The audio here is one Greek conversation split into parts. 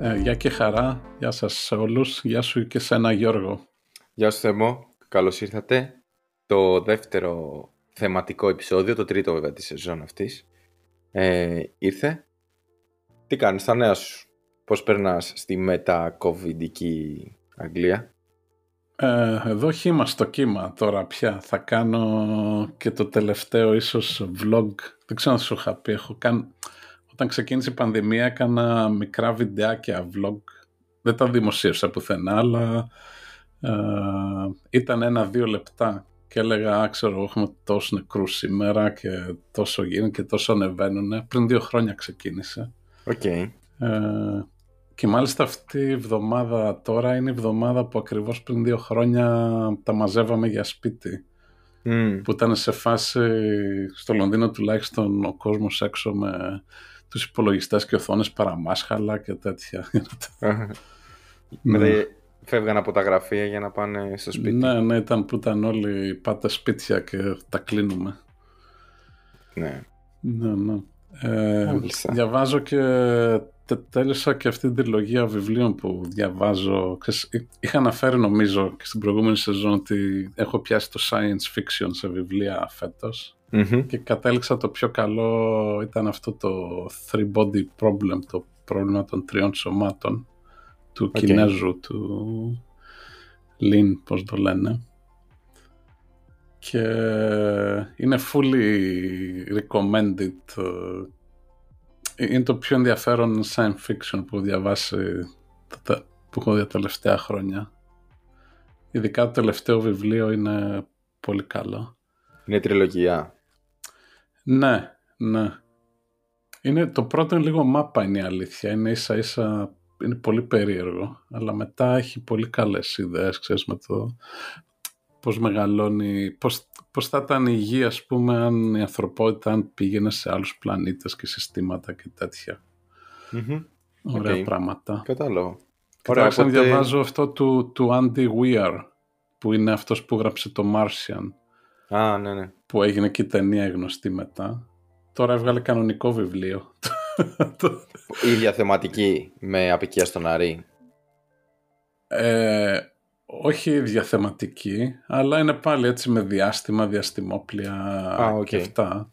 Ε, γεια και χαρά, γεια σας σε όλους, γεια σου και σένα Γιώργο. Γεια σου Θέμο, καλώς ήρθατε. Το δεύτερο θεματικό επεισόδιο, το τρίτο βέβαια της σεζόν αυτής, ε, ήρθε. Τι κάνεις τα νέα σου, πώς περνάς στη μετα-κοβιντική Αγγλία; Ε, εδώ χύμα στο κύμα τώρα πια. Θα κάνω και το τελευταίο ίσως vlog. Δεν ξέρω αν σου είχα πει. Έχω κάνει... Όταν ξεκίνησε η πανδημία έκανα μικρά βιντεάκια vlog. Δεν τα δημοσίευσα πουθενά, αλλά ε, ήταν ένα-δύο λεπτά και έλεγα, «Α, ξέρω, έχουμε τόσους νεκρούς σήμερα και τόσο γίνεται και τόσο ανεβαίνουν. Πριν δύο χρόνια ξεκίνησε. Οκ. Ε, και μάλιστα αυτή η εβδομάδα τώρα είναι η εβδομάδα που ακριβώς πριν δύο χρόνια τα μαζεύαμε για σπίτι. Μμ. Που ήταν σε φάση, στο Λονδίνο τουλάχιστον, ο κόσμος έξω με τους υπολογιστές και οθόνες παραμάσχαλα και τέτοια. Μετά φεύγαν από τα γραφεία για να πάνε στο σπίτι. ναι, ναι, ήταν που ήταν όλοι πάτε σπίτια και τα κλείνουμε. Ναι. Ναι, ναι. Ε, Μάλιστα. διαβάζω και τε- τέλειωσα και αυτή την τριλογία βιβλίων που διαβάζω. Ξέρεις, εί- είχα αναφέρει νομίζω και στην προηγούμενη σεζόν ότι έχω πιάσει το science fiction σε βιβλία φέτος Μμμ. και κατέληξα το πιο καλό ήταν αυτό το three body problem, το πρόβλημα των τριών σωμάτων του Οκ. Κινέζου, του Λιν, πώς το λένε. Και είναι fully recommended. ε, Είναι το πιο ενδιαφέρον science fiction που έχω διαβάσει τα- τα- που έχω δει τα τελευταία χρόνια. Ειδικά το τελευταίο βιβλίο είναι πολύ καλό. Είναι τριλογία. Ναι, ναι. Είναι, το πρώτο είναι λίγο μάπα είναι η αλήθεια. Είναι ίσα ίσα, είναι πολύ περίεργο. Αλλά μετά έχει πολύ καλές ιδέες, ξέρεις, με το πώς μεγαλώνει, πώς, πώς θα ήταν η υγεία, ας πούμε, αν η ανθρωπότητα αν πήγαινε σε άλλους πλανήτες και συστήματα και τέτοια. Μμμ. Ωραία Οκ. πράγματα. Κατάλαβα. Και Ωραία, τώρα οπότε- διαβάζω αυτό του, του Andy Weir, που είναι αυτός που γράψε το Martian. Α, ναι, ναι. που έγινε και η ταινία γνωστή μετά. Τώρα έβγαλε κανονικό βιβλίο. Το- Η ίδια θεματική με αποικία στον Άρη. ε, όχι ίδια θεματική, αλλά είναι πάλι έτσι με διάστημα, διαστημόπλια Α, οκ. και αυτά.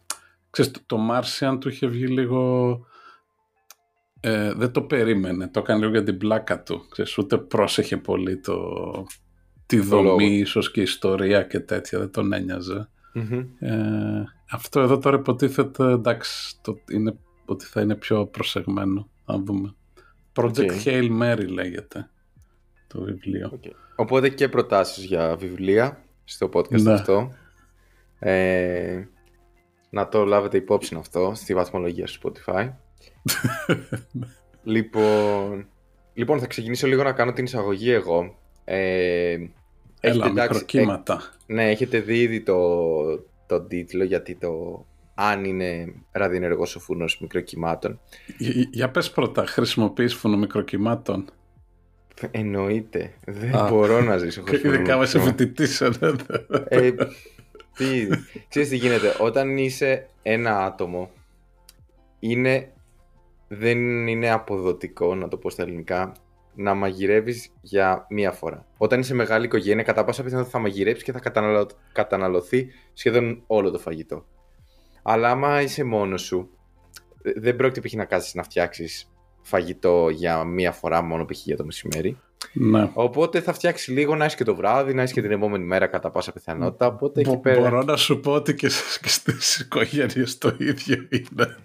Ξέρεις, το, το Martian του είχε βγει λίγο... Ε, δεν το περίμενε, το έκανε λίγο για την πλάκα του. Ξέρεις, ούτε πρόσεχε πολύ το, τη Το λόγο. δομή, ίσως και ιστορία και τέτοια, δεν τον ένοιαζε. Μμμ. Ε, αυτό εδώ τώρα υποτίθεται εντάξει το, είναι, ότι θα είναι πιο προσεγμένο. Να δούμε. Project OK. Hail Mary λέγεται το βιβλίο. Οκ. Οπότε και προτάσεις για βιβλία στο podcast Ναι. αυτό. Ε, να το λάβετε υπόψη αυτό στη βαθμολογία στο Spotify. λοιπόν, λοιπόν, θα ξεκινήσω λίγο να κάνω την εισαγωγή εγώ. Ε, Έλα, έχετε, εντάξει, μικροκύματα. ε, ναι, έχετε δει ήδη το, το τίτλο γιατί το αν είναι ραδιενεργός ο φούρνος μικροκυμάτων. Ι- Για πες πρώτα, χρησιμοποιείς φωνομικροκυμάτων. Εννοείται. Δεν Α. μπορώ να ζήσω χωρίς Ειδικά φούρνο με είσαι μικροκυμάτων. φοιτητής, ε, ναι. Ε, τι, ξέρεις τι γίνεται, όταν είσαι ένα άτομο, είναι, δεν είναι αποδοτικό, να το πω στα ελληνικά, να μαγειρεύεις για μία φορά. Όταν είσαι μεγάλη οικογένεια, κατά πάσα πιθανότητα θα μαγειρέψεις και θα καταναλω... καταναλωθεί σχεδόν όλο το φαγητό. Αλλά άμα είσαι μόνος σου, ε, δεν πρόκειται π.χ. να κάτσεις να φτιάξεις φαγητό για μία φορά μόνο π.χ. για το μεσημέρι. ναι. Οπότε θα φτιάξει λίγο να έχει και το βράδυ, να έχει και την επόμενη μέρα κατά πάσα πιθανότητα. Οπότε εκεί Μπο- πέρα. Μπορώ να σου πω ότι και, στις- και στις οικογένειες το ίδιο είναι.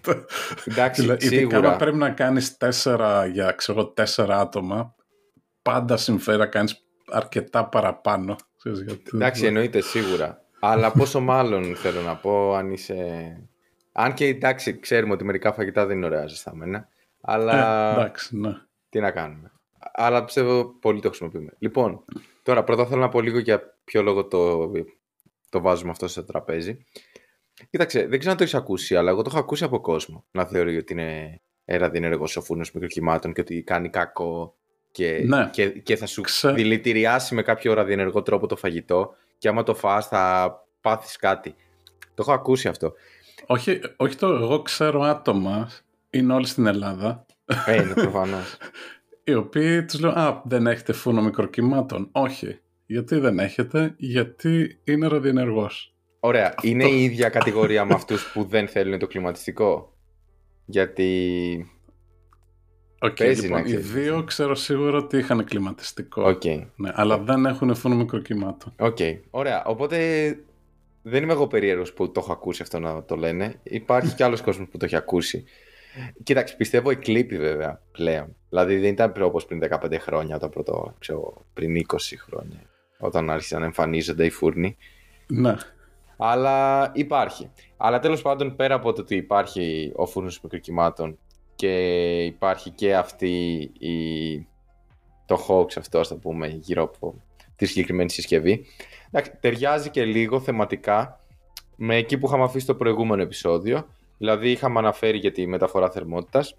Εντάξει, Δηλαδή, ειδικά σίγουρα. άμα πρέπει να κάνεις τέσσερα για ξέρω, τέσσερα άτομα, πάντα συμφέρει να κάνεις αρκετά παραπάνω. Ξέρεις, γιατί- Εντάξει, εννοείται σίγουρα. Αλλά πόσο μάλλον θέλω να πω αν είσαι. Αν και εντάξει, ξέρουμε ότι μερικά φαγητά δεν είναι ωραία ζεσταμένα. Αλλά Ε, εντάξει, ναι. τι να κάνουμε. Αλλά πιστεύω πολύ το χρησιμοποιούμε. Λοιπόν, τώρα πρώτα θέλω να πω λίγο για ποιο λόγο το, το βάζουμε αυτό στο τραπέζι. Κοίταξε, δεν ξέρω αν το έχεις ακούσει, αλλά εγώ το έχω ακούσει από κόσμο να θεωρεί ότι είναι ραδιενεργός ο φούρνος μικροκυμάτων και ότι κάνει κακό και, Ναι. και, και θα σου Ξέ- δηλητηριάσει με κάποιο ραδιενεργό τρόπο το φαγητό και άμα το φας θα πάθεις κάτι. Το έχω ακούσει αυτό. Όχι, όχι το εγώ ξέρω άτομα, είναι όλοι στην Ελλάδα, Ε, είναι προφανώς. οι οποίοι τους λέω «Α, δεν έχετε φούρνο μικροκυμάτων». Όχι. Γιατί δεν έχετε, γιατί είναι ραδιενεργός. Ωραία. Είναι η ίδια κατηγορία με αυτούς που δεν θέλουν το κλιματιστικό; Γιατί Οκ, Παίζει λοιπόν, να οι ξέρεις. δύο ξέρω σίγουρα ότι είχαν κλιματιστικό. Οκ. Ναι, αλλά δεν έχουν φούρνο μικροκυμάτων. Οκ. Ωραία. Οπότε δεν είμαι εγώ περίεργος που το έχω ακούσει αυτό να το λένε. Υπάρχει κι άλλος κόσμος που το έχει ακούσει. Κοίταξε, πιστεύω εκλείπει βέβαια πλέον. Δηλαδή δεν ήταν όπως πριν 15 χρόνια, όταν πρώτο, ξέρω, πριν 20 χρόνια. Όταν άρχισαν να εμφανίζονται οι φούρνοι. Ναι. Αλλά υπάρχει. Αλλά τέλος πάντων πέρα από το ότι υπάρχει ο φούρνος μικροκυμάτων και υπάρχει και αυτή η... το hoax αυτό ας το πούμε γύρω από τη συγκεκριμένη συσκευή εντάξει, ταιριάζει και λίγο θεματικά με εκεί που είχαμε αφήσει το προηγούμενο επεισόδιο δηλαδή είχαμε αναφέρει για τη μεταφορά θερμότητας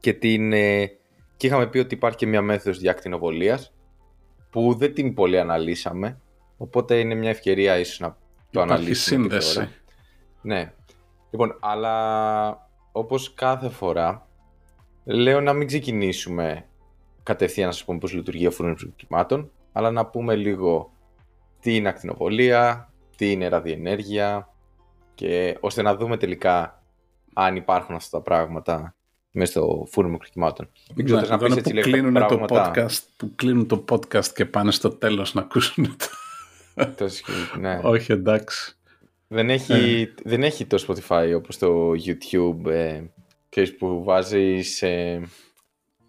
και, την, ε, και είχαμε πει ότι υπάρχει και μια μέθοδος διακτηνοβολίας που δεν την πολύ αναλύσαμε οπότε είναι μια ευκαιρία ίσως να το Υπάρχει αναλύσουμε και σύνδεση. τώρα. Ναι. Λοιπόν, αλλά όπως κάθε φορά, λέω να μην ξεκινήσουμε κατευθείαν να σας πούμε πώς λειτουργεί ο φούρνος κυμάτων, αλλά να πούμε λίγο τι είναι ακτινοβολία, τι είναι ραδιενέργεια και ώστε να δούμε τελικά αν υπάρχουν αυτά τα πράγματα μέσα στο φούρνο μικροκυμάτων. Δεν ξέρω, Ναι, θες να εδώ πεις είναι έτσι που λίγο κλείνουν, το πράγματα. podcast, που κλείνουν το podcast και πάνε στο τέλος να ακούσουν το... Το σκι- ναι. Όχι, εντάξει. Δεν έχει, δεν έχει το Spotify όπως το YouTube ε, ξέρεις, που βάζεις ε,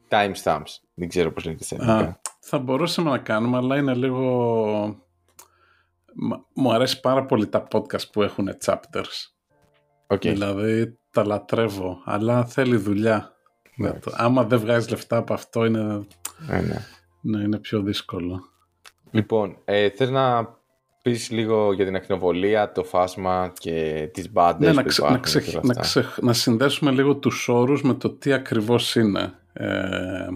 timestamps. Δεν ξέρω πώς λέγεται στα Α, ελληνικά. θα μπορούσαμε να κάνουμε, αλλά είναι λίγο... Μα- Μου αρέσει πάρα πολύ τα podcast που έχουν chapters. OK. Δηλαδή, τα λατρεύω, αλλά θέλει δουλειά. Εντάξει. Το- Άμα δεν βγάζεις λεφτά από αυτό, είναι, Ε, ναι. ναι, είναι πιο δύσκολο. Λοιπόν, ε, θες να πεις λίγο για την ακτινοβολία, το φάσμα και τις μπάντες Ναι, να, που ξε- υπάρχουν να, ξε- και όλα να, αυτά. ξε- να συνδέσουμε λίγο τους όρους με το τι ακριβώς είναι. Ε,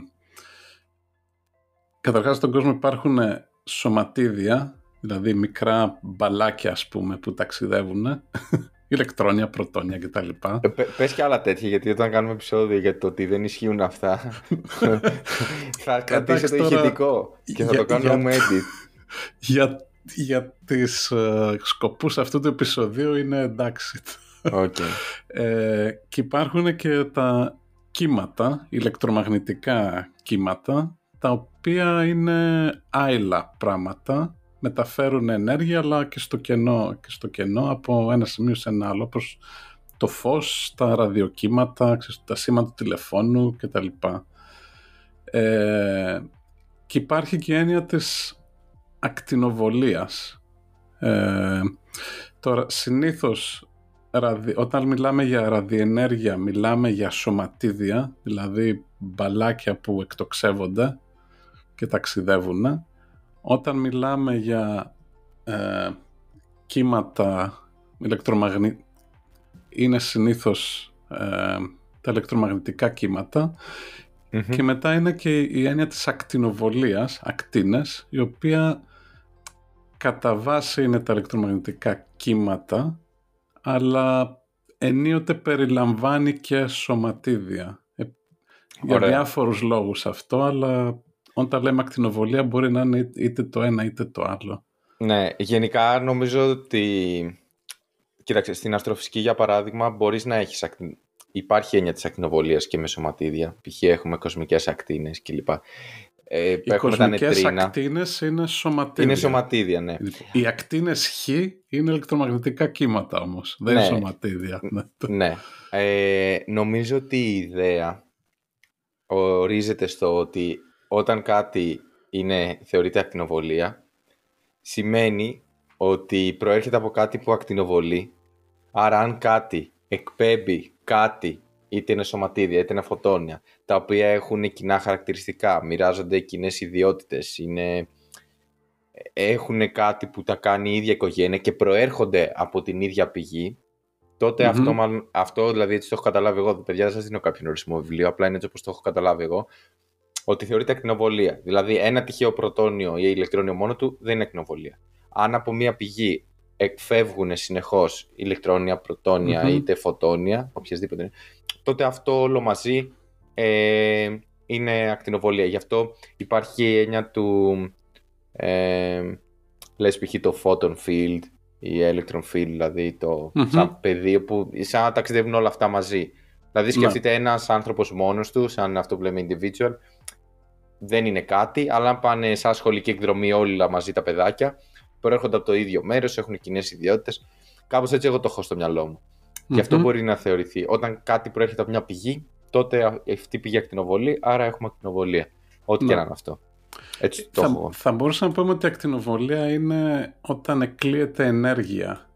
καταρχάς στον κόσμο υπάρχουν σωματίδια, δηλαδή μικρά μπαλάκια ας πούμε που ταξιδεύουν, ηλεκτρόνια, πρωτόνια κτλ. Ε, πε- πες και άλλα τέτοια, γιατί όταν κάνουμε επεισόδιο για το ότι δεν ισχύουν αυτά, θα κρατήσω το τώρα, ηχητικό και θα για- το κάνουμε για- edit. για, για τις ε, σκοπούς αυτού του επεισοδίου είναι εντάξει. Οκ. Ε, και υπάρχουν και τα κύματα, ηλεκτρομαγνητικά κύματα, τα οποία είναι άειλα πράγματα, μεταφέρουν ενέργεια αλλά και στο κενό, και στο κενό από ένα σημείο σε ένα άλλο, όπως το φως, τα ραδιοκύματα, ξέρεις, τα σήματα του τηλεφώνου κτλ. Ε, και υπάρχει και η έννοια της ακτινοβολίας. Ε, τώρα, συνήθως ραδι... όταν μιλάμε για ραδιενέργεια μιλάμε για σωματίδια, δηλαδή μπαλάκια που εκτοξεύονται και ταξιδεύουν. Όταν μιλάμε για ε, κύματα ηλεκτρομαγνη... είναι συνήθως ε, τα ηλεκτρομαγνητικά κύματα Μμμ. και μετά είναι και η έννοια της ακτινοβολίας, ακτίνες, η οποία κατά βάση είναι τα ηλεκτρομαγνητικά κύματα, αλλά ενίοτε περιλαμβάνει και σωματίδια. Ε, για Ωραία. διάφορους λόγους αυτό, αλλά όταν λέμε ακτινοβολία μπορεί να είναι είτε το ένα είτε το άλλο. Ναι, γενικά νομίζω ότι... Κοίταξε, στην αστροφυσική για παράδειγμα μπορείς να έχεις... ακτι- Υπάρχει έννοια της ακτινοβολίας και με σωματίδια. Π.χ. έχουμε κοσμικές ακτίνες κλπ. Ε, Οι έχουμε τα κοσμικές νετρίνα. ακτίνες είναι σωματίδια. Είναι σωματίδια, ναι. Οι ακτίνες Χ είναι ηλεκτρομαγνητικά κύματα όμως, δεν είναι Ναι. σωματίδια. Ναι. ναι. Ε, νομίζω ότι η ιδέα ορίζεται στο ότι όταν κάτι είναι, θεωρείται ακτινοβολία, σημαίνει ότι προέρχεται από κάτι που ακτινοβολεί. Άρα αν κάτι εκπέμπει κάτι, είτε είναι σωματίδια είτε είναι φωτόνια, τα οποία έχουν κοινά χαρακτηριστικά, μοιράζονται κοινές ιδιότητες, είναι... έχουν κάτι που τα κάνει η ίδια οικογένεια και προέρχονται από την ίδια πηγή, τοτε αυτό, μάλλον, αυτό δηλαδή έτσι το έχω καταλάβει εγώ. Παιδιά, δεν σας δίνω κάποιον ορισμό βιβλίο, απλά είναι έτσι όπως το έχω καταλάβει εγώ. Ότι θεωρείται ακτινοβολία. Δηλαδή, ένα τυχαίο πρωτόνιο ή ηλεκτρόνιο μόνο του δεν είναι ακτινοβολία. Αν από μία πηγή εκφεύγουν συνεχώς ηλεκτρόνια, είτε φωτόνια, οποιασδήποτε είναι, τότε αυτό όλο μαζί ε, είναι ακτινοβολία. Γι' αυτό υπάρχει η έννοια του. Ε, λες π.χ. το photon field ή electron field, δηλαδή το mm σαν πεδίο που σαν να ταξιδεύουν όλα αυτά μαζί. Δηλαδή ναι. σκεφτείτε ένα ένας άνθρωπος μόνος τους, σαν αυτό που λέμε individual, δεν είναι κάτι, αλλά αν πάνε σαν σχολική εκδρομή όλα μαζί τα παιδάκια, προέρχονται από το ίδιο μέρος, έχουν κοινές ιδιότητες. Κάπως έτσι εγώ το έχω στο μυαλό μου. Γι' αυτό μπορεί να θεωρηθεί. Όταν κάτι προέρχεται από μια πηγή, τότε αυτή πηγή ακτινοβολεί, άρα έχουμε ακτινοβολία. Ό,τι και ναι. να είναι αυτό. Έτσι το θα, έχω. θα μπορούσα να πούμε ότι η ακτινοβολία είναι όταν εκλείεται ενέργεια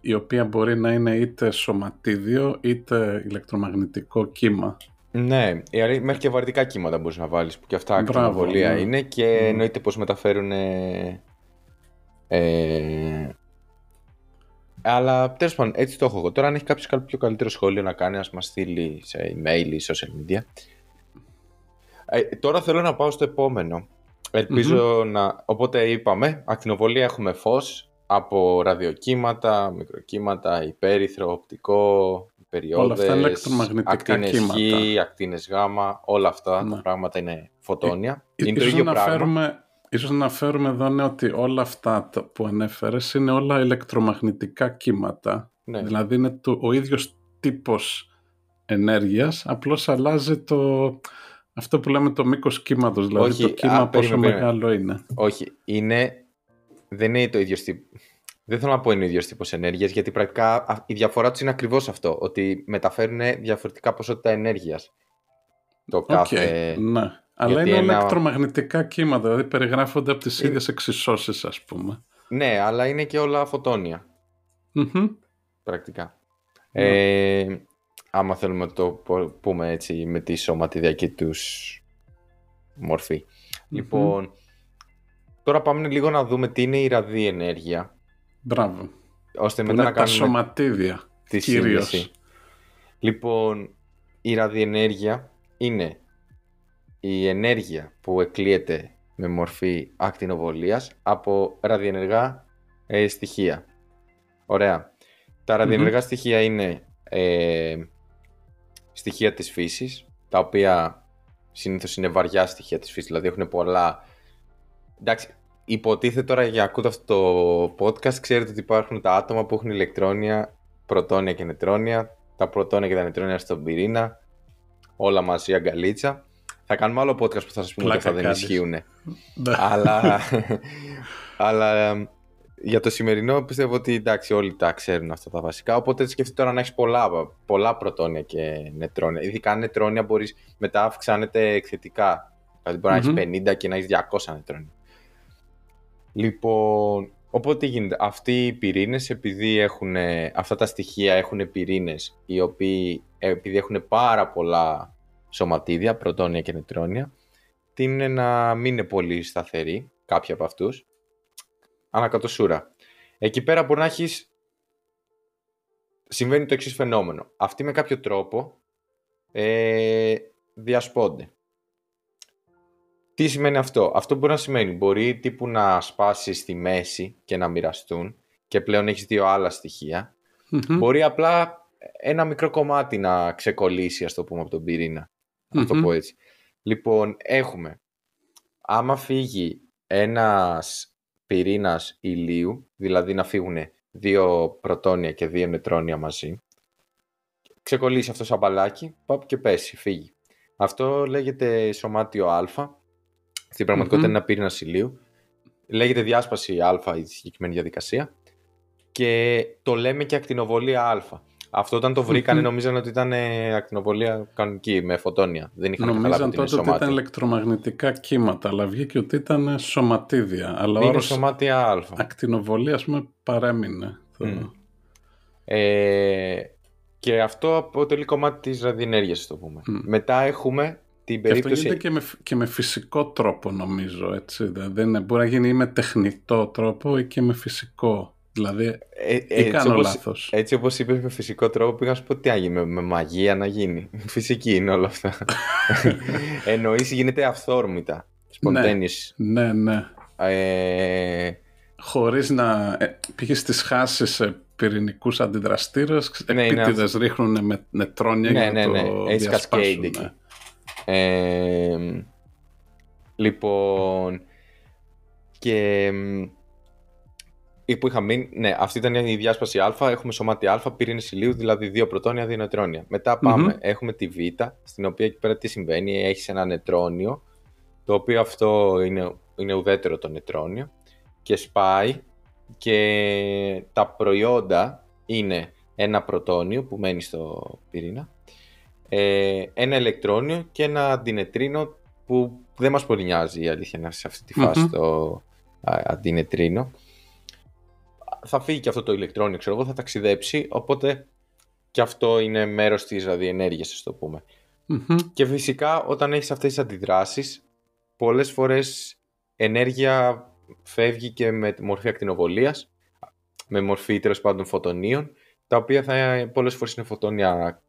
η οποία μπορεί να είναι είτε σωματίδιο είτε ηλεκτρομαγνητικό κύμα. Ναι, μέχρι και βαρυτικά κύματα μπορείς να βάλεις που και αυτά ακτινοβολία ναι. είναι και mm. εννοείται πως μεταφέρουν ε, ε, αλλά τέλος πάντων, έτσι το έχω εγώ. Τώρα, αν έχεις κάποιο πιο καλύτερο σχόλιο να κάνει, ας μας στείλει σε email ή social media. Ε, τώρα θέλω να πάω στο επόμενο. να. Οπότε είπαμε, ακτινοβολία έχουμε φως από ραδιοκύματα, μικροκύματα, υπέρυθρο, οπτικό, περιόδες, ακτίνες Χ, ακτίνες Γ, όλα αυτά τα ναι. πράγματα είναι φωτόνια. Ε, είναι το ίδιο πράγμα. Ίσως να φέρουμε εδώ ναι, ότι όλα αυτά που ανέφερες είναι όλα ηλεκτρομαγνητικά κύματα. Ναι. Δηλαδή είναι το, ο ίδιος τύπος ενέργειας, απλώς αλλάζει το, αυτό που λέμε το μήκος κύματος, δηλαδή Όχι, το κύμα α, πόσο μεγάλο είναι. Όχι, είναι, δεν είναι το ίδιο τύπο. Δεν θέλω να πω είναι ο ίδιος τύπος ενέργειας, γιατί πρακτικά η διαφορά τους είναι ακριβώς αυτό. Ότι μεταφέρουν διαφορετικά ποσότητα ενέργειας. Το κάθε. Ναι. Αλλά είναι ένα... ηλεκτρομαγνητικά κύματα, δηλαδή περιγράφονται από τις είναι... ίδιες εξισώσεις ας πούμε. Ναι, αλλά είναι και όλα φωτόνια. Πρακτικά. Mm. Ε, άμα θέλουμε να το πούμε έτσι με τη σωματιδιακή τους μορφη Λοιπόν, τώρα πάμε λίγο να δούμε τι είναι η ραδιενέργεια. Μπράβο. Ώστε μετά να κάνουμε τα σωματίδια, τη κυρίως. Λοιπόν, η ραδιενέργεια είναι η ενέργεια που εκλείεται με μορφή ακτινοβολίας από ραδιενεργά ε, στοιχεία. Ωραία. Τα ραδιενεργα στοιχεία είναι ε, στοιχεία της φύσης, τα οποία συνήθως είναι βαριά στοιχεία της φύσης, δηλαδή έχουν πολλά... Εντάξει, υποτίθεται τώρα για ακούτε αυτό το podcast, ξέρετε ότι υπάρχουν τα άτομα που έχουν ηλεκτρόνια, πρωτόνια και νετρόνια, τα πρωτόνια και τα νετρόνια στον πυρήνα, όλα μαζί αγκαλίτσα. Θα κάνουμε άλλο podcast που θα σας πούμε ότι αυτά δεν ισχύουν. Ναι. αλλά, αλλά για το σημερινό πιστεύω ότι εντάξει όλοι τα ξέρουν αυτά τα βασικά. Οπότε σκεφτείτε τώρα να έχεις πολλά, πολλά πρωτόνια και νετρόνια. Ειδικά νετρόνια μπορείς μετά αυξάνεται εκθετικά. Δηλαδή μπορεί να έχεις 50 και να έχεις 200 νετρόνια. Λοιπόν, οπότε τι γίνεται. Αυτοί οι πυρήνες, επειδή έχουν, αυτά τα στοιχεία έχουν πυρήνες οι οποίοι επειδή έχουν πάρα πολλά σωματίδια, πρωτόνια και νετρόνια, είναι να μην είναι πολύ σταθερή, κάποια από αυτούς, ανακατοσούρα. Εκεί πέρα μπορεί να έχεις. Συμβαίνει το εξής φαινόμενο. Αυτοί με κάποιο τρόπο ε, διασπώνται. Τι σημαίνει αυτό; Αυτό μπορεί να σημαίνει. Μπορεί τύπου να σπάσεις στη μέση και να μοιραστούν και πλέον έχεις δύο άλλα Μπορεί απλά ένα μικρό κομμάτι να ξεκολλήσει, ας το πούμε, από τον πυρήνα να το πω έτσι. Λοιπόν, έχουμε, άμα φύγει ένας πυρήνας ηλίου, δηλαδή να φύγουν δύο πρωτόνια και δύο νετρόνια μαζί, ξεκολλήσει αυτός σαν μπαλάκι, παπ και πέσει, φύγει. Αυτό λέγεται σωμάτιο α, στην πραγματικότητα είναι ένα πυρήνα ηλίου. Λέγεται διάσπαση α η συγκεκριμένη διαδικασία και το λέμε και ακτινοβολία α. Αυτό όταν το βρήκανε νομίζανε ότι ήταν ε, ακτινοβολία κανονική με φωτόνια. Δεν είχαν Νομίζαν τότε ότι ήταν ηλεκτρομαγνητικά κύματα, αλλά βγήκε ότι ήταν σωματίδια. Αλλά είναι σωμάτια α. Ακτινοβολία, ας πούμε, παρέμεινε. Ε, και αυτό αποτελεί κομμάτι της ραδιενέργειας, το πούμε. Μετά έχουμε την περίπτωση... Και αυτό γίνεται και με, και με φυσικό τρόπο, νομίζω, έτσι. Δεν μπορεί να γίνει ή με τεχνητό τρόπο ή και με φυσικό Δηλαδή, Ε, ή έτσι, κάνω όπως, λάθος. έτσι όπως είπες με φυσικό τρόπο πήγα να σου πω τι άγει με, με μαγεία να γίνει. Φυσική είναι όλα αυτά. Εννοείς γίνεται αυθόρμητα. Spontaneous. Ναι, ναι. Ε, Χωρίς να ε, πήγες στις χάσεις σε πυρηνικούς αντιδραστήρες, Ναι, είναι επίτηδες ρίχνουν με νετρόνια Ναι, για να ναι, ναι. το Έχεις διασπάσουν. Cascade εκεί. Ε, λοιπόν, και μ, ή που είχα μείνει, ναι, αυτή ήταν η διάσπαση α, έχουμε σωμάτι α, πυρήνες ηλίου, δηλαδή δύο πρωτόνια, δύο νετρόνια. Μετά πάμε, Μμμ. έχουμε τη β, στην οποία εκεί πέρα τι συμβαίνει, έχεις ένα νετρόνιο, το οποίο αυτό είναι, είναι ουδέτερο το νετρόνιο και σπάει και τα προϊόντα είναι ένα πρωτόνιο που μένει στο πυρήνα, ε, ένα ηλεκτρόνιο και ένα αντινετρίνο που δεν μας πολύ νοιάζει η αλήθεια να σε αυτή τη φάση Μμμ. το α, αντινετρίνο. Θα φύγει και αυτό το ηλεκτρόνιο, ξέρω εγώ, θα ταξιδέψει, οπότε και αυτό είναι μέρος της ραδιενέργειας, ας το πούμε. Μμμ. Και φυσικά όταν έχεις αυτές τις αντιδράσεις, πολλές φορές ενέργεια φεύγει και με τη μορφή ακτινοβολίας, με μορφή τέλος πάντων φωτονίων, τα οποία θα, πολλές φορές είναι φωτόνια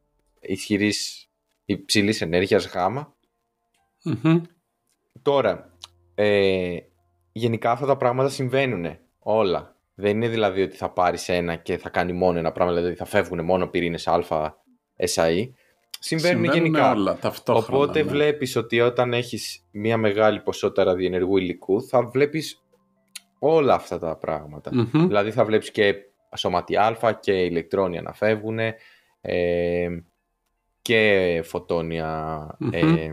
ισχυρής υψηλής ενέργειας γάμα. Μμμ. Τώρα, ε, γενικά αυτά τα πράγματα συμβαίνουν όλα. Δεν είναι δηλαδή ότι θα πάρεις ένα και θα κάνει μόνο ένα πράγμα, δηλαδή θα φεύγουν μόνο πυρήνες α, SAE. Συμβαίνουν, Συμβαίνουν γενικά. όλα ταυτόχρονα. Οπότε ναι. βλέπεις ότι όταν έχεις μια μεγάλη ποσότητα ραδιενεργού υλικού θα βλέπεις όλα αυτά τα πράγματα. Μμμ. Δηλαδή θα βλέπεις και σωματι α και ηλεκτρόνια να φεύγουν ε, και φωτόνια. Μμμ. ε,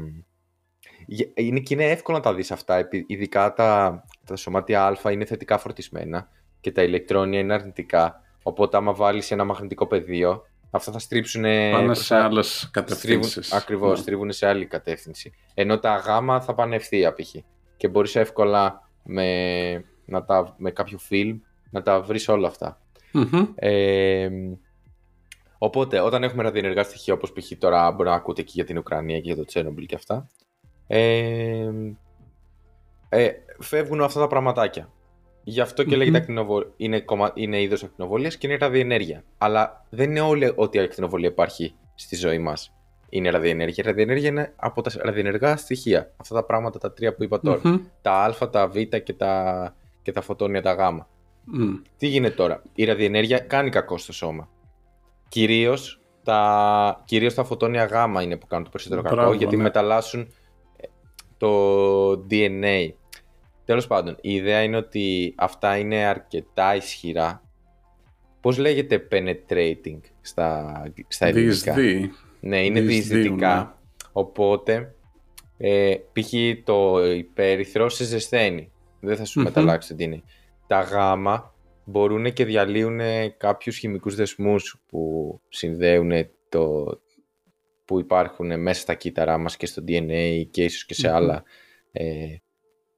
γε- είναι, και είναι εύκολο να τα δεις αυτά, επει- ειδικά τα, τα σωμάτια α είναι θετικά φορτισμένα και τα ηλεκτρόνια είναι αρνητικά. Οπότε άμα βάλεις ένα μαγνητικό πεδίο, αυτά θα στρίψουν Πάνε σε άλλες κατευθύνσεις. Ακριβώς, Ναι. στρίβουν σε άλλη κατεύθυνση. Ενώ τα γάμα θα πάνε ευθεία π.χ. Και μπορείς εύκολα με, να τα, με κάποιο φιλμ να τα βρεις όλα αυτά. Μμμ. Ε, οπότε, όταν έχουμε ραδιενεργά στοιχεία, όπως π.χ. τώρα μπορεί να ακούτε και για την Ουκρανία και για το Τσέρνομπιλ και αυτά, ε, ε, φεύγουν αυτά τα πραγματάκια. Γι' αυτό και Μμμ. λέγεται ακτινοβολία. Είναι, κομμα... είναι είδος ακτινοβολίας και είναι ραδιενέργεια. Αλλά δεν είναι όλη ότι η ακτινοβολία υπάρχει στη ζωή μας. Είναι ραδιενέργεια. Η ραδιενέργεια είναι από τα ραδιενεργά στοιχεία. Αυτά τα πράγματα τα τρία που είπα τώρα. Μμμ. Τα α, τα β και τα, και τα φωτόνια τα γ. Μμ. Τι γίνεται τώρα; Η ραδιενέργεια κάνει κακό στο σώμα. Κυρίως τα, κυρίως τα φωτόνια γ είναι που κάνουν το περισσότερο κακό Μπράβο, γιατί ναι. μεταλλάσσουν ε, το DNA. Τέλος πάντων, η ιδέα είναι ότι αυτά είναι αρκετά ισχυρά. Πώς λέγεται penetrating στα, στα ελληνικά; Διεισδύει. Ναι, είναι Διεισδύουν, διεισδυτικά. ναι. Οπότε, ε, π.χ. το υπέρυθρο σε ζεσθένει. Δεν θα σου Μμμ. μεταλλάξει το DNA. Τα γάμα μπορούν και διαλύουν κάποιους χημικούς δεσμούς που συνδέουν το, που υπάρχουν μέσα στα κύτταρά μας και στο DNA και ίσως και σε Μμμ. άλλα ε,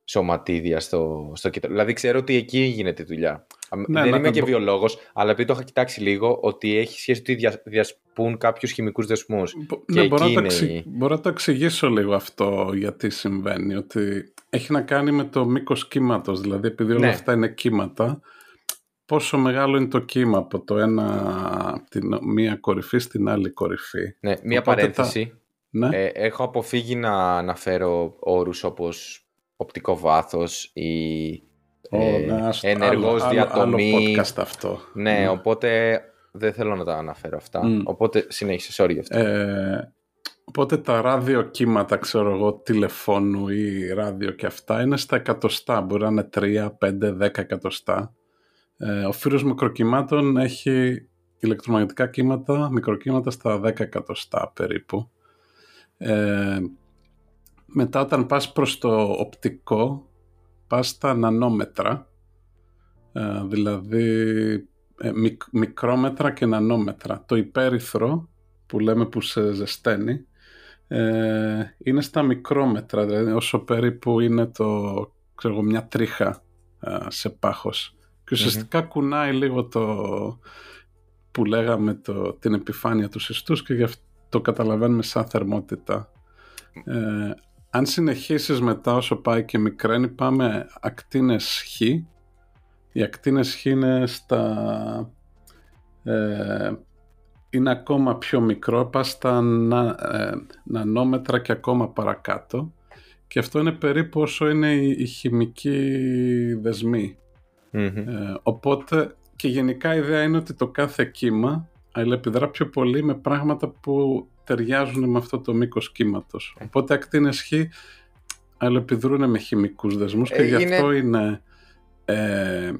σωματίδια στο, στο κύτταρο. Δηλαδή ξέρω ότι εκεί γίνεται η δουλειά. Α, Ναι, Δεν να- είμαι να και μπο- βιολόγος, αλλά επειδή το είχα κοιτάξει λίγο, ότι έχει σχέση ότι δια, διασπούν κάποιους χημικούς δεσμούς. Μπο- Και Ναι, μπορώ να, εκεί το είναι εξε- η- μπορώ να το εξηγήσω λίγο αυτό γιατί συμβαίνει. Ότι έχει να κάνει με το μήκος κύματος. Δηλαδή επειδή όλα Ναι. αυτά είναι κύματα, πόσο μεγάλο είναι το κύμα από το ένα, από την μία κορυφή στην άλλη κορυφή. Ναι, μία Οπότε παρένθεση. Ναι. Ε, έχω αποφύγει να αναφέρω όρους όπως οπτικό βάθος ή Ω, ε, ναι, άστο, ενεργός άλλο, διατομή. Άλλο, άλλο podcast αυτό. Ναι, οπότε δεν θέλω να τα αναφέρω αυτά. Μμ. Οπότε συνέχισε, sorry γι' αυτό. Ε, οπότε τα ραδιοκύματα, ξέρω εγώ, τηλεφώνου ή ράδιο και αυτά είναι στα εκατοστά. Μπορεί να είναι 3, 5, 10 εκατοστά. Ε, ο φύρος μικροκυμάτων έχει ηλεκτρομαγνητικά κύματα, μικροκύματα στα 10 εκατοστά περίπου. Ε, μετά όταν πας προς το οπτικό, πας στα νανόμετρα, ε, δηλαδή ε, μικ- μικρόμετρα και νανόμετρα. Το υπέρυθρο που λέμε που σε ζεσταίνει ε, είναι στα μικρόμετρα, δηλαδή όσο περίπου είναι το, ξέρω εγώ, μια τρίχα ε, σε πάχος. Και ουσιαστικά κουνάει λίγο το που λέγαμε το, την επιφάνεια του συστούς και γι' αυτό το καταλαβαίνουμε σαν θερμότητα. Ε, αν συνεχίσεις μετά όσο πάει και μικραίνει πάμε ακτίνες χ. Οι ακτίνες Χ είναι στα... Ε, είναι ακόμα πιο μικρό, πας στα να, ε, νανόμετρα και ακόμα παρακάτω. Και αυτό είναι περίπου όσο είναι οι, οι χημικοί ε, οπότε και γενικά η ιδέα είναι ότι το κάθε κύμα αλληλεπιδρά πιο πολύ με πράγματα που ταιριάζουν με αυτό το μήκος κύματος. Ε. Οπότε ακτίνες Χ αλληλεπιδρούν με χημικούς δεσμούς και γι' αυτό είναι... Ε,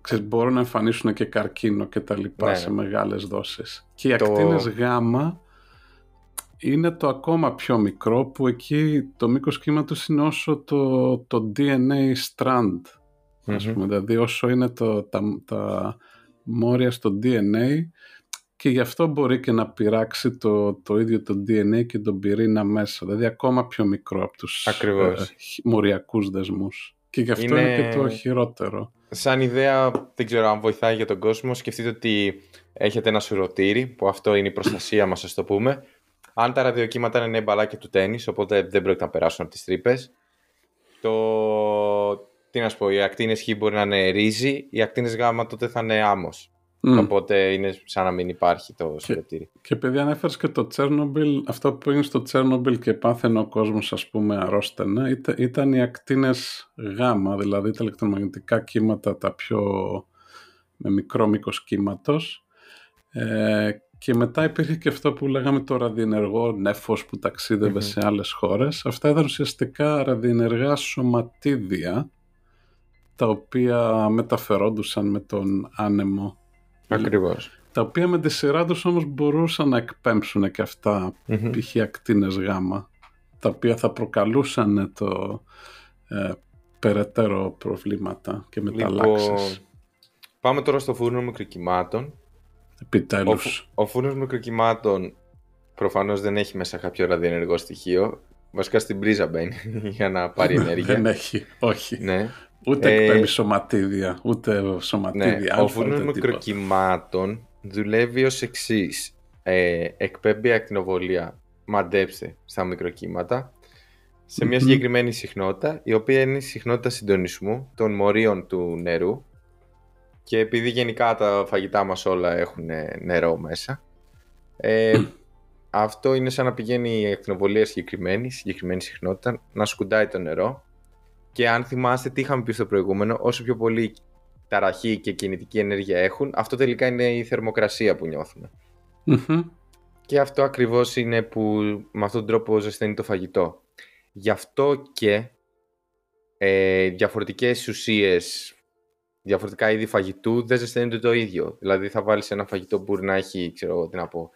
ξέρεις, μπορούν να εμφανίσουν και καρκίνο και τα λοιπά ναι. σε μεγάλες δόσεις. Και οι το... ακτίνες Γ είναι το ακόμα πιο μικρό που εκεί το μήκος κύματος είναι όσο το, το DNA strand ας πούμε, δηλαδή όσο είναι το, τα, τα μόρια στο DNA και γι' αυτό μπορεί και να πειράξει το, το ίδιο το DNA και τον πυρήνα μέσα, δηλαδή ακόμα πιο μικρό από τους Ακριβώς. Ε, μοριακούς δεσμούς. Και γι' αυτό είναι... και το χειρότερο. Σαν ιδέα, δεν ξέρω αν βοηθάει για τον κόσμο, σκεφτείτε ότι έχετε ένα σουρωτήρι, που αυτό είναι η προστασία μας, ας το πούμε. Αν τα ραδιοκύματα είναι μπαλάκια του τέννις, οπότε δεν πρόκειται να περάσουν από τις τρύπες. Το... Τι να σου πω, οι ακτίνες Χ μπορεί να είναι ρύζι, οι ακτίνες Γ τότε θα είναι άμμος. Mm. Οπότε είναι σαν να μην υπάρχει το σωλετήρι. Και, και επειδή ανέφερες και το Τσέρνομπιλ, αυτό που είναι στο Τσέρνομπιλ και πάθαινε ο κόσμος, ας πούμε, αρρώστενα, ήταν, ήταν οι ακτίνες γάμα, δηλαδή τα ηλεκτρομαγνητικά κύματα τα πιο με μικρό μήκος κύματος. Ε, και μετά υπήρχε και αυτό που λέγαμε το ραδιενεργό νέφος που ταξίδευε mm-hmm. σε άλλες χώρες. Αυτά ήταν ουσιαστικά ραδιενεργά σωματίδια τα οποία μεταφερόντουσαν με τον άνεμο Ακριβώς. Τα οποία με τη σειρά τους όμως μπορούσαν να εκπέμψουν και αυτά mm-hmm. π.χ. ακτίνες γάμα τα οποία θα προκαλούσαν το ε, περαιτέρω προβλήματα και μεταλλάξεις. Λοιπόν, πάμε τώρα στο φούρνο μικροκυμάτων. Επιτέλους. Ο, ο φούρνος μικροκυμάτων προφανώς δεν έχει μέσα κάποιο ραδιενεργό στοιχείο. Βασικά στην πρίζα μπαίνει για να πάρει ενέργεια. δεν έχει, όχι. Ναι. Ούτε ε, εκπέμπει σωματίδια, ούτε σωματίδια. Ναι, ο φούρνος μικροκυμάτων δουλεύει ως εξής. Ε, εκπέμπει ακτινοβολία, μαντέψτε, στα μικροκύματα, σε μια συγκεκριμένη συχνότητα, η οποία είναι η συχνότητα συντονισμού των μορίων του νερού. Και επειδή γενικά τα φαγητά μας όλα έχουν νερό μέσα, ε, αυτό είναι σαν να πηγαίνει η ακτινοβολία συγκεκριμένη, συγκεκριμένη συχνότητα, να σκουντάει το νερό και αν θυμάστε τι είχαμε πει στο προηγούμενο, όσο πιο πολύ ταραχή και κινητική ενέργεια έχουν, αυτό τελικά είναι η θερμοκρασία που νιωθουμε Και αυτό ακριβώς είναι που με αυτόν τον τρόπο ζεσταίνει το φαγητό. Γι' αυτό και ε, διαφορετικές ουσίες, διαφορετικά είδη φαγητού δεν ζεσταίνονται το ίδιο. Δηλαδή θα βάλεις ένα φαγητό που μπορεί να έχει, ξέρω τι να πω,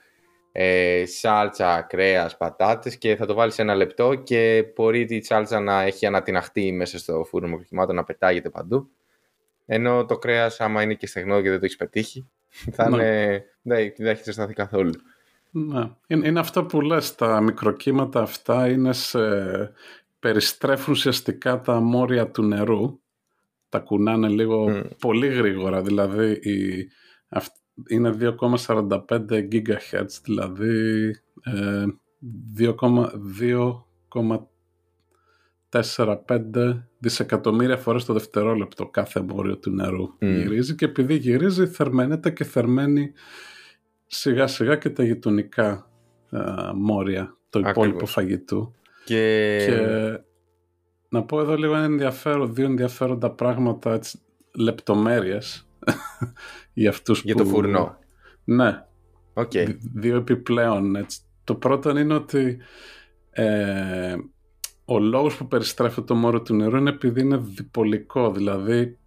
ε, σάλτσα, κρέας, πατάτες και θα το βάλεις ένα λεπτό και μπορεί η σάλτσα να έχει ανατιναχτεί μέσα στο φούρνο μικροκυμάτων να πετάγεται παντού. Ενώ το κρέας άμα είναι και στεγνό και δεν το έχεις πετύχει θα ναι. είναι... δεν, δεν έχει ζεσταθεί καθόλου. Ναι. Είναι, είναι αυτό που λες, τα μικροκύματα αυτά είναι σε... περιστρέφουν ουσιαστικά τα μόρια του νερού. Τα κουνάνε λίγο πολύ γρήγορα, δηλαδή η, είναι 2,45 GHz, δηλαδή 2,45 δισεκατομμύρια φορές το δευτερόλεπτο κάθε μόριο του νερού γυρίζει και επειδή γυρίζει θερμαίνεται και θερμαίνει σιγά σιγά και τα γειτονικά μόρια, το υπόλοιπο φαγητού. Και... και... να πω εδώ λίγο ένα ενδιαφέρον, δύο ενδιαφέροντα πράγματα, έτσι, λεπτομέρειες για αυτούς για το φουρνό. Ναι. Okay. Δύο επιπλέον. Έτσι. Το πρώτο είναι ότι ε, ο λόγος που περιστρέφει το μόρο του νερού είναι επειδή είναι διπολικό, δηλαδή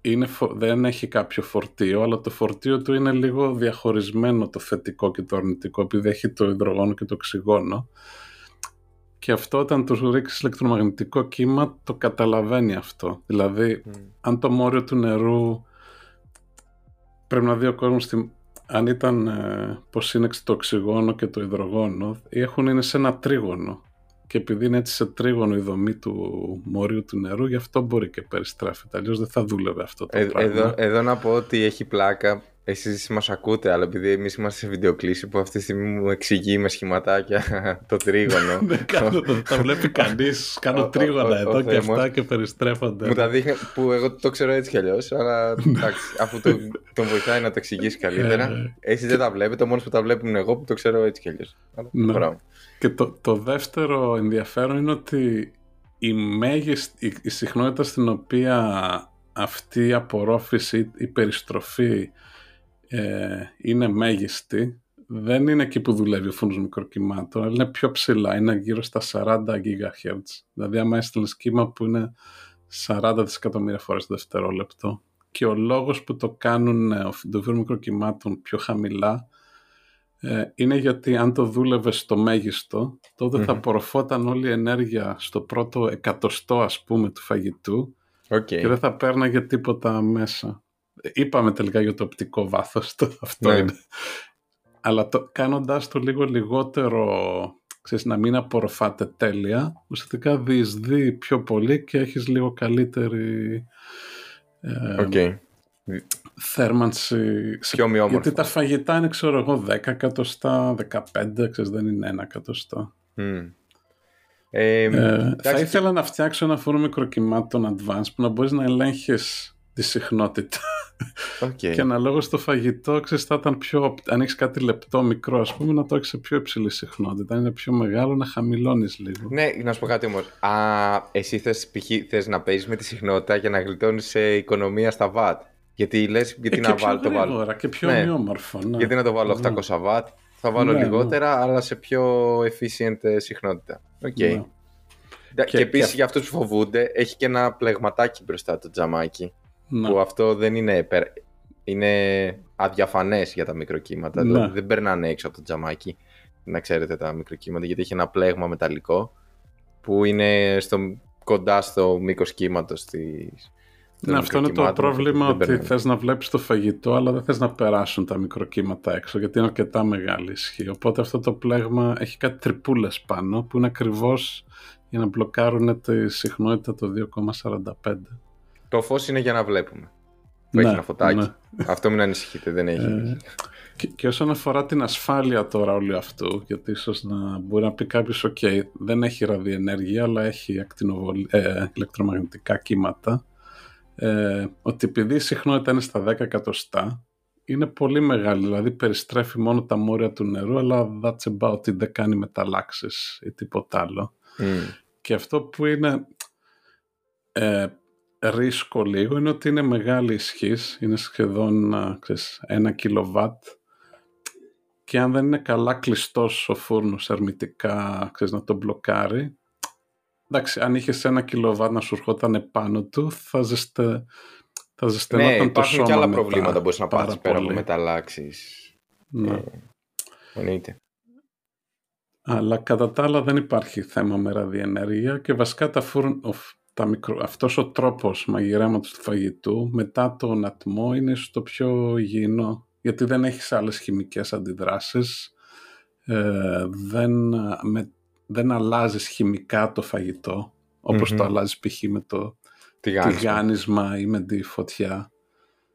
είναι, δεν έχει κάποιο φορτίο, αλλά το φορτίο του είναι λίγο διαχωρισμένο το θετικό και το αρνητικό, επειδή έχει το υδρογόνο και το οξυγόνο. Και αυτό όταν του ρίξεις ηλεκτρομαγνητικό κύμα το καταλαβαίνει αυτό. Δηλαδή, αν το μόριο του νερού πρέπει να δει ο κόσμος αν ήταν ε, πως είναι το οξυγόνο και το υδρογόνο έχουν είναι σε ένα τρίγωνο. Και επειδή είναι έτσι σε τρίγωνο η δομή του μόριου του νερού γι' αυτό μπορεί και περιστρέφεται αλλιώς δεν θα δούλευε αυτό το ε, πράγμα. εδώ, εδώ να πω ότι έχει πλάκα εσείς μας ακούτε, αλλά επειδή εμείς είμαστε σε βιντεοκλήση που αυτή τη στιγμή μου εξηγεί με σχηματάκια το τρίγωνο. Δεν κάνω, το, τα βλέπει κανείς. Κάνω τρίγωνα εδώ και αυτά και περιστρέφονται. Μου τα δείχνει που εγώ το ξέρω έτσι κι αλλιώς, αλλά εντάξει, αφού το, τον βοηθάει να το εξηγήσει καλύτερα. Ε, Εσείς δεν τα βλέπετε, ο μόνος που τα βλέπουν εγώ που το ξέρω έτσι κι αλλιώς. Ναι. Και το, το δεύτερο ενδιαφέρον είναι ότι η μέγιστη, η, η συχνότητα στην οποία αυτή η απορρόφηση, η περιστροφή ε, είναι μέγιστη, δεν είναι εκεί που δουλεύει ο φούρνος μικροκυμάτων, αλλά είναι πιο ψηλά, είναι γύρω στα 40 GHz. Δηλαδή, άμα έστειλες κύμα που είναι 40 δισεκατομμύρια φορές το δευτερόλεπτο. Και ο λόγος που το κάνουν ε, το φούρνο μικροκυμάτων πιο χαμηλά ε, είναι γιατί αν το δούλευε στο μέγιστο, θα απορροφόταν όλη η ενέργεια στο πρώτο εκατοστό, ας πούμε, του φαγητού okay. και δεν θα πέρναγε τίποτα μέσα. Είπαμε τελικά για το οπτικό βάθος, το, αυτό ναι. είναι. Αλλά το, κάνοντας το λίγο λιγότερο, ξέρεις, να μην απορροφάτε τέλεια, ουσιαστικά διεισδύει πιο πολύ και έχεις λίγο καλύτερη ε, okay. θέρμανση. Πιο ομοιόμορφο. Γιατί τα φαγητά είναι, ξέρω εγώ, 10 εκατοστά, 15, ξέρεις, δεν είναι ένα εκατοστά. Mm. Ε, ε, θα ήθελα να φτιάξω ένα φόρο μικροκυμάτων advanced που να μπορείς να ελέγχεις τη συχνότητα. Okay. και αναλόγως στο φαγητό, ξέρεις, θα ήταν πιο. Αν έχεις κάτι λεπτό, μικρό, ας πούμε, να το έχεις σε πιο υψηλή συχνότητα. Αν είναι πιο μεγάλο, να χαμηλώνεις λίγο. Ναι, να σου πω κάτι όμως. Εσύ θες θες να παίζεις με τη συχνότητα για να γλιτώνεις σε οικονομία στα βατ. Γιατί λες, γιατί ε, να βάλω το βάλω. Και πιο ναι. ομοιόμορφο. Ναι. Γιατί να το βάλω 800 ναι. βατ, θα βάλω ναι, λιγότερα, αλλά σε πιο efficient συχνότητα. Okay. Και, και επίσης για αυτούς που φοβούνται, έχει και ένα πλεγματάκι μπροστά το τζαμάκι. Ναι. Που αυτό δεν είναι, είναι αδιαφανές για τα μικροκύματα. Ναι. Δηλαδή δεν περνάνε έξω από το τζαμάκι, να ξέρετε τα μικροκύματα, γιατί έχει ένα πλέγμα μεταλλικό που είναι στο, κοντά στο μήκος κύματος τη. Ναι, αυτό είναι το πρόβλημα ότι θες να βλέπεις το φαγητό αλλά δεν θες να περάσουν τα μικροκύματα έξω γιατί είναι αρκετά μεγάλη ισχύ. Οπότε αυτό το πλέγμα έχει κάτι τρυπούλες πάνω που είναι ακριβώς για να μπλοκάρουν τη συχνότητα το 2,45. Το φως είναι για να βλέπουμε. Που έχει ναι, ένα φωτάκι. Ναι. Αυτό μην ανησυχείτε, δεν έχει. Ε, και, και, όσον αφορά την ασφάλεια τώρα όλου αυτού, γιατί ίσως να μπορεί να πει κάποιος, OK, δεν έχει ραδιενέργεια, αλλά έχει ε, ηλεκτρομαγνητικά κύματα. Ε, ότι επειδή η συχνότητα είναι στα 10 εκατοστά, είναι πολύ μεγάλη, δηλαδή περιστρέφει μόνο τα μόρια του νερού, αλλά that's about it, δεν κάνει μεταλλάξεις ή τίποτα άλλο. Mm. Και αυτό που είναι ε, ρίσκο λίγο είναι ότι είναι μεγάλη ισχύς, είναι σχεδόν ξέρεις, ένα κιλοβάτ και αν δεν είναι καλά κλειστός ο φούρνος ερμητικά ξέρεις, να τον μπλοκάρει εντάξει, αν είχες ένα κιλοβάτ να σου ερχόταν πάνω του θα ζεστε... Θα ζεσθενόταν ναι, το σώμα και άλλα μετά, προβλήματα μπορείς να πάθεις πέρα από μεταλλάξεις. Ναι. Ε, εννοείται. Αλλά κατά τα άλλα δεν υπάρχει θέμα με ραδιενέργεια και βασικά τα φούρν, τα μικρο... αυτός ο τρόπος μαγειρέματος του φαγητού μετά τον ατμό είναι στο πιο υγιεινό γιατί δεν έχεις άλλες χημικές αντιδράσεις ε, δεν, με, δεν αλλάζεις χημικά το φαγητό το αλλάζεις π.χ. με το τηγάνισμα ή με τη φωτιά.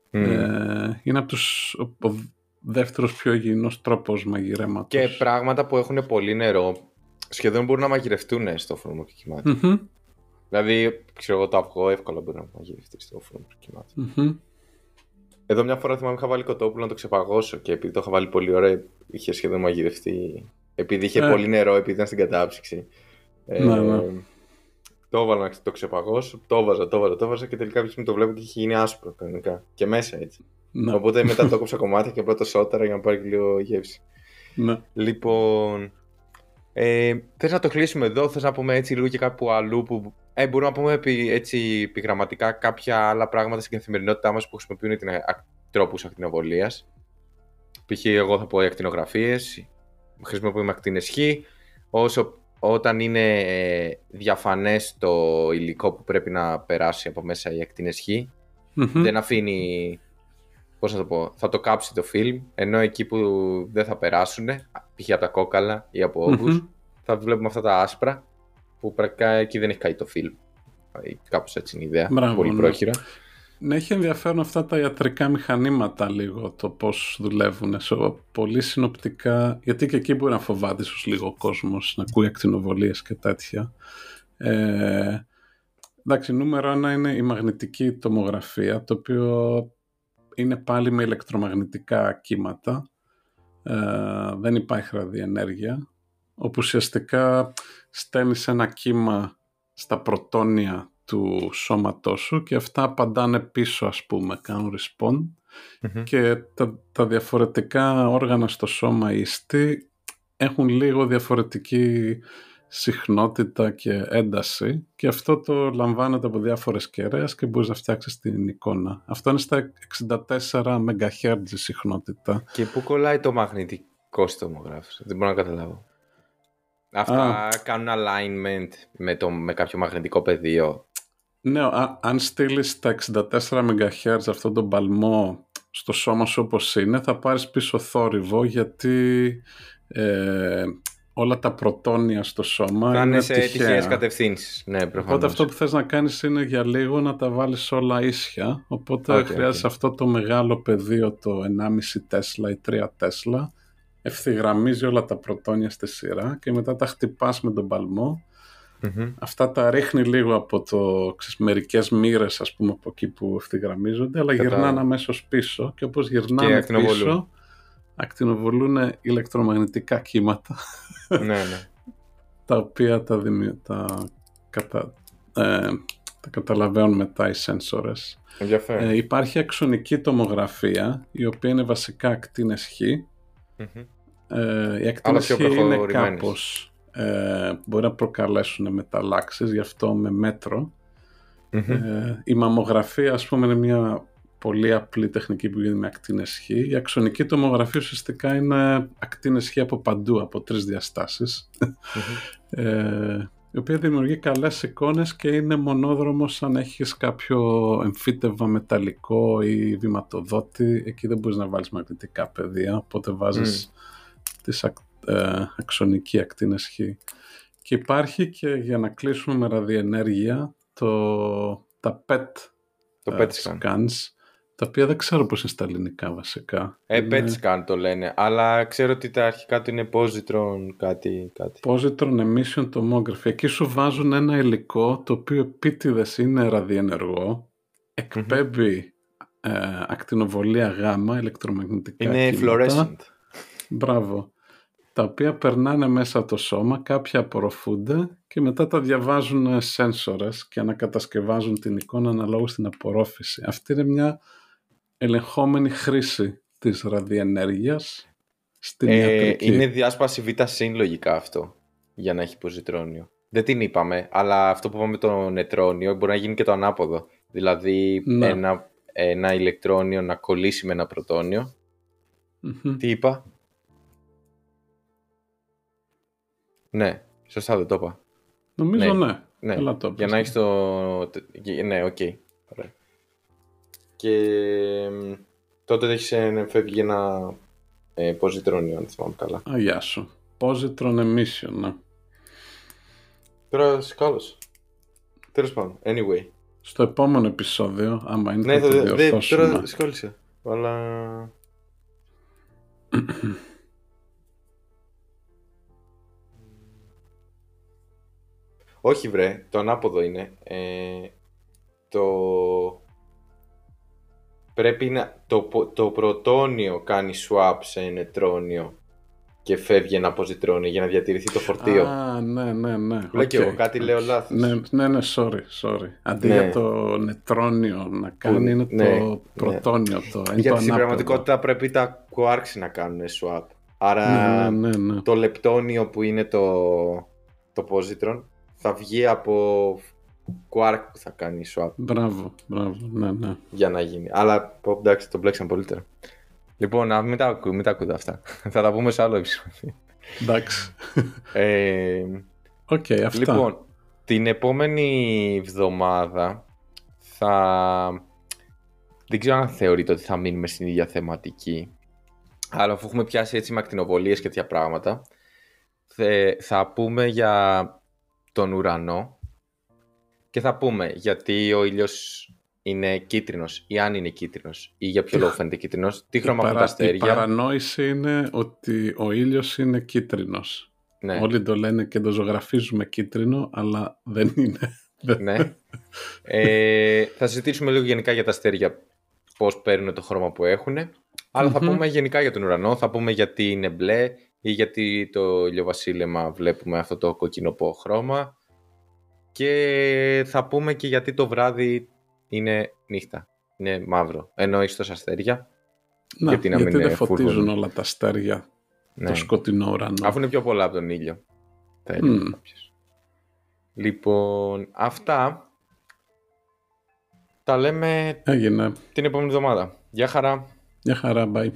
Ε, είναι από τους ο, ο δεύτερος πιο υγιεινός τρόπος μαγειρέματος. Και πράγματα που έχουν πολύ νερό σχεδόν μπορούν να μαγειρευτούν στο φρόνο Δηλαδή, ξέρω εγώ, το αυγό εύκολα μπορεί να μαγειρευτεί στο φούρνο mm-hmm. Εδώ μια φορά θυμάμαι είχα βάλει κοτόπουλο να το ξεπαγώσω και επειδή το είχα βάλει πολύ ωραία, είχε σχεδόν μαγειρευτεί. Επειδή είχε ε. πολύ νερό, επειδή ήταν στην κατάψυξη. Ε, ναι, ναι. Το έβαλα να το ξεπαγώσω, το έβαζα, το έβαζα, το έβαζα και τελικά κάποιο το βλέπω και είχε γίνει άσπρο κανονικά. Και μέσα έτσι. Ναι. Οπότε μετά το έκοψα κομμάτια και πρώτα σώτερα για να πάρει και λίγο γεύση. Ναι. Λοιπόν, ε, Θες να το κλείσουμε εδώ, θες να πούμε έτσι λίγο και κάπου αλλού που ε, μπορούμε να πούμε επί, έτσι επιγραμματικά κάποια άλλα πράγματα στην καθημερινότητά μας που χρησιμοποιούν την τρόπους ακτινοβολίας. Π.χ. εγώ θα πω οι ακτινογραφίες, χρησιμοποιούμε ακτίνες χ. Όσο, όταν είναι ε, διαφανές το υλικό που πρέπει να περάσει από μέσα οι ακτίνες χ, δεν αφήνει, πώς να το πω, θα το κάψει το φιλμ, ενώ εκεί που δεν θα περάσουν, π.χ. από τα κόκαλα ή από όγκους, θα βλέπουμε αυτά τα άσπρα που πρακτικά εκεί δεν έχει καεί το φιλμ. Κάπως έτσι είναι η ιδέα. Μπράβο, πολύ ναι. πρόχειρα. ναι, έχει ενδιαφέρον αυτά τα ιατρικά μηχανήματα λίγο, το πώς δουλεύουν. πολύ συνοπτικά, γιατί και εκεί μπορεί να φοβάται ίσως λίγο ο κόσμος, να ακούει ακτινοβολίες και τέτοια. Ε, εντάξει, νούμερο ένα είναι η μαγνητική τομογραφία, το οποίο είναι πάλι με ηλεκτρομαγνητικά κύματα. Ε, δεν υπάρχει ραδιενέργεια, όπου ουσιαστικά στέλνεις ένα κύμα στα πρωτόνια του σώματός σου και αυτά απαντάνε πίσω ας πούμε, κάνουν respawn και τα, τα διαφορετικά όργανα στο σώμα ιστή έχουν λίγο διαφορετική συχνότητα και ένταση και αυτό το λαμβάνεται από διάφορες κεραίες και μπορείς να φτιάξεις την εικόνα. Αυτό είναι στα 64 MHz συχνότητα. Και πού κολλάει το μαγνητικό στομογράφος, δεν μπορώ να καταλάβω. Αυτά κάνουν alignment με, το, με κάποιο μαγνητικό πεδίο. Ναι, αν στείλεις τα 64 MHz αυτόν τον παλμό στο σώμα σου όπως είναι, θα πάρεις πίσω θόρυβο γιατί ε, όλα τα πρωτόνια στο σώμα θα είναι σε τυχαίες κατευθύνσεις. Ναι, Οπότε αυτό που θες να κάνεις είναι για λίγο να τα βάλεις όλα ίσια. Οπότε okay, χρειάζεσαι αυτό το μεγάλο πεδίο, το 1,5 Τέσλα ή 3 Τέσλα. Ευθυγραμμίζει όλα τα πρωτόνια στη σειρά και μετά τα χτυπάς με τον παλμό Αυτά τα ρίχνει λίγο από το ξέρεις, μερικές μοίρες ας πούμε από εκεί που ευθυγραμμίζονται αλλά Κατά... γυρνάνε αμέσως πίσω και όπως γυρνάνε και πίσω ακτινοβολούν ηλεκτρομαγνητικά κύματα ναι, ναι. τα οποία τα, δημι... τα, κατα... ε, τα καταλαβαίνουν μετά οι σένσορες. Ε, υπάρχει αξονική τομογραφία η οποία είναι βασικά ακτίνες Χ. Mm-hmm. Ε, οι ακτίνες Χ είναι κάπως ε, μπορεί να προκαλέσουν μεταλλάξεις, γι' αυτό με μετρο Ε, η μαμογραφία, ας πούμε, είναι μια πολύ απλή τεχνική που γίνεται με ακτίνες Χ. Η αξονική τομογραφία ουσιαστικά είναι ακτίνες Χ από παντού, από τρεις διαστάσεις. Ε, η οποία δημιουργεί καλές εικόνες και είναι μονόδρομος αν έχεις κάποιο εμφύτευμα μεταλλικό ή βηματοδότη. Εκεί δεν μπορείς να βάλεις μαγνητικά πεδία, οπότε βάζεις mm. τις ε, αξονική ακτίνες Χ. Και υπάρχει και για να κλείσουμε με ραδιενέργεια το, τα PET, το PET scan. scans, τα οποία δεν ξέρω πώς είναι στα ελληνικά βασικά. Ε, είναι... PET scan το λένε, αλλά ξέρω ότι τα αρχικά του είναι positron κάτι. κάτι. Positron emission tomography. Εκεί σου βάζουν ένα υλικό το οποίο επίτηδες είναι ραδιενεργό, εκπέμπει ε, ακτινοβολία γάμα, ηλεκτρομαγνητικά Είναι fluorescent. Μπράβο τα οποία περνάνε μέσα από το σώμα, κάποια απορροφούνται και μετά τα διαβάζουν σένσορες και ανακατασκευάζουν την εικόνα αναλόγως στην απορρόφηση. Αυτή είναι μια ελεγχόμενη χρήση της ραδιενέργειας στην ε, ιατρική. Είναι διάσπαση β' λογικά αυτό για να έχει ποζιτρόνιο. Δεν την είπαμε, αλλά αυτό που είπαμε το νετρόνιο μπορεί να γίνει και το ανάποδο. Δηλαδή ναι. ένα, ένα ηλεκτρόνιο να κολλήσει με ένα Τι είπα; Ναι, σωστά δεν το είπα. Νομίζω ναι. ναι. ναι. το Για να έχεις το. Ναι, OK. Okay. Και τότε έχεις φεύγει ένα ε, positron, αν θυμάμαι καλά. Α, γεια σου. Positron emission, ναι. Τώρα κάλο. Τέλος πάντων, anyway. Στο επόμενο επεισόδιο, άμα είναι ναι, θα το διορθώσουμε. Ναι, τώρα σχόλησε. Αλλά... Όχι βρε, το ανάποδο είναι. Ε, το... Πρέπει να... Το, το πρωτόνιο κάνει swap σε νετρόνιο και φεύγει ένα αποζητρόνιο για να διατηρηθεί το φορτίο. Α, ναι, ναι, ναι. Λέω και εγώ, κάτι λέω λάθος. Ναι, ναι, ναι, sorry, sorry. Αντί ναι. για το νετρόνιο να κάνει, είναι ναι, το ναι. πρωτόνιο. Το, είναι Γιατί στην πραγματικότητα πρέπει τα quarks να κάνουν swap. Άρα ναι, ναι, ναι, το λεπτόνιο που είναι το, το positron θα βγει από Quark που θα κάνει swap. Μπράβο, μπράβο, ναι, ναι. Για να γίνει. Αλλά εντάξει, το μπλέξαμε πολύ τώρα. Λοιπόν, μην τα, μην τα ακούτε αυτά. θα τα πούμε σε άλλο επεισόδιο. Εντάξει. ε, okay, αυτά. Λοιπόν, την επόμενη εβδομάδα θα... Δεν ξέρω αν θεωρείτε ότι θα μείνουμε στην ίδια θεματική. Αλλά αφού έχουμε πιάσει έτσι με ακτινοβολίες και τέτοια πράγματα, θα πούμε για τον ουρανό και θα πούμε γιατί ο ήλιος είναι κίτρινος ή αν είναι κίτρινος ή για ποιο λόγο φαίνεται κίτρινος, τι χρώμα έχουν τα Η αστέρια. παρανόηση είναι ότι ο ήλιος είναι κίτρινος. Ναι, Όλοι το λένε και το ζωγραφίζουμε κίτρινο, αλλά δεν είναι. ναι. Ε, θα συζητήσουμε λίγο γενικά για τα αστέρια, πώς παίρνουν το χρώμα που έχουν. Αλλά θα Μμμ. πούμε γενικά για τον ουρανό, θα πούμε γιατί είναι μπλε ή γιατί το ηλιοβασίλεμα βλέπουμε αυτό το κοκκινοπό χρώμα και θα πούμε και γιατί το βράδυ είναι νύχτα, είναι μαύρο, ενώ έχει τόσα αστέρια. Να, Γιατί γιατί, να μην, δεν ε, φωτίζουν φούργουν. όλα τα αστέρια Ναι. το σκοτεινό ουρανό. Αφού είναι πιο πολλά από τον ήλιο. Θα έλεγε Μμ. κάποιος. Λοιπόν, αυτά τα λέμε Έγινε. την επόμενη εβδομάδα. Γεια χαρά! Μια χαρά, bye.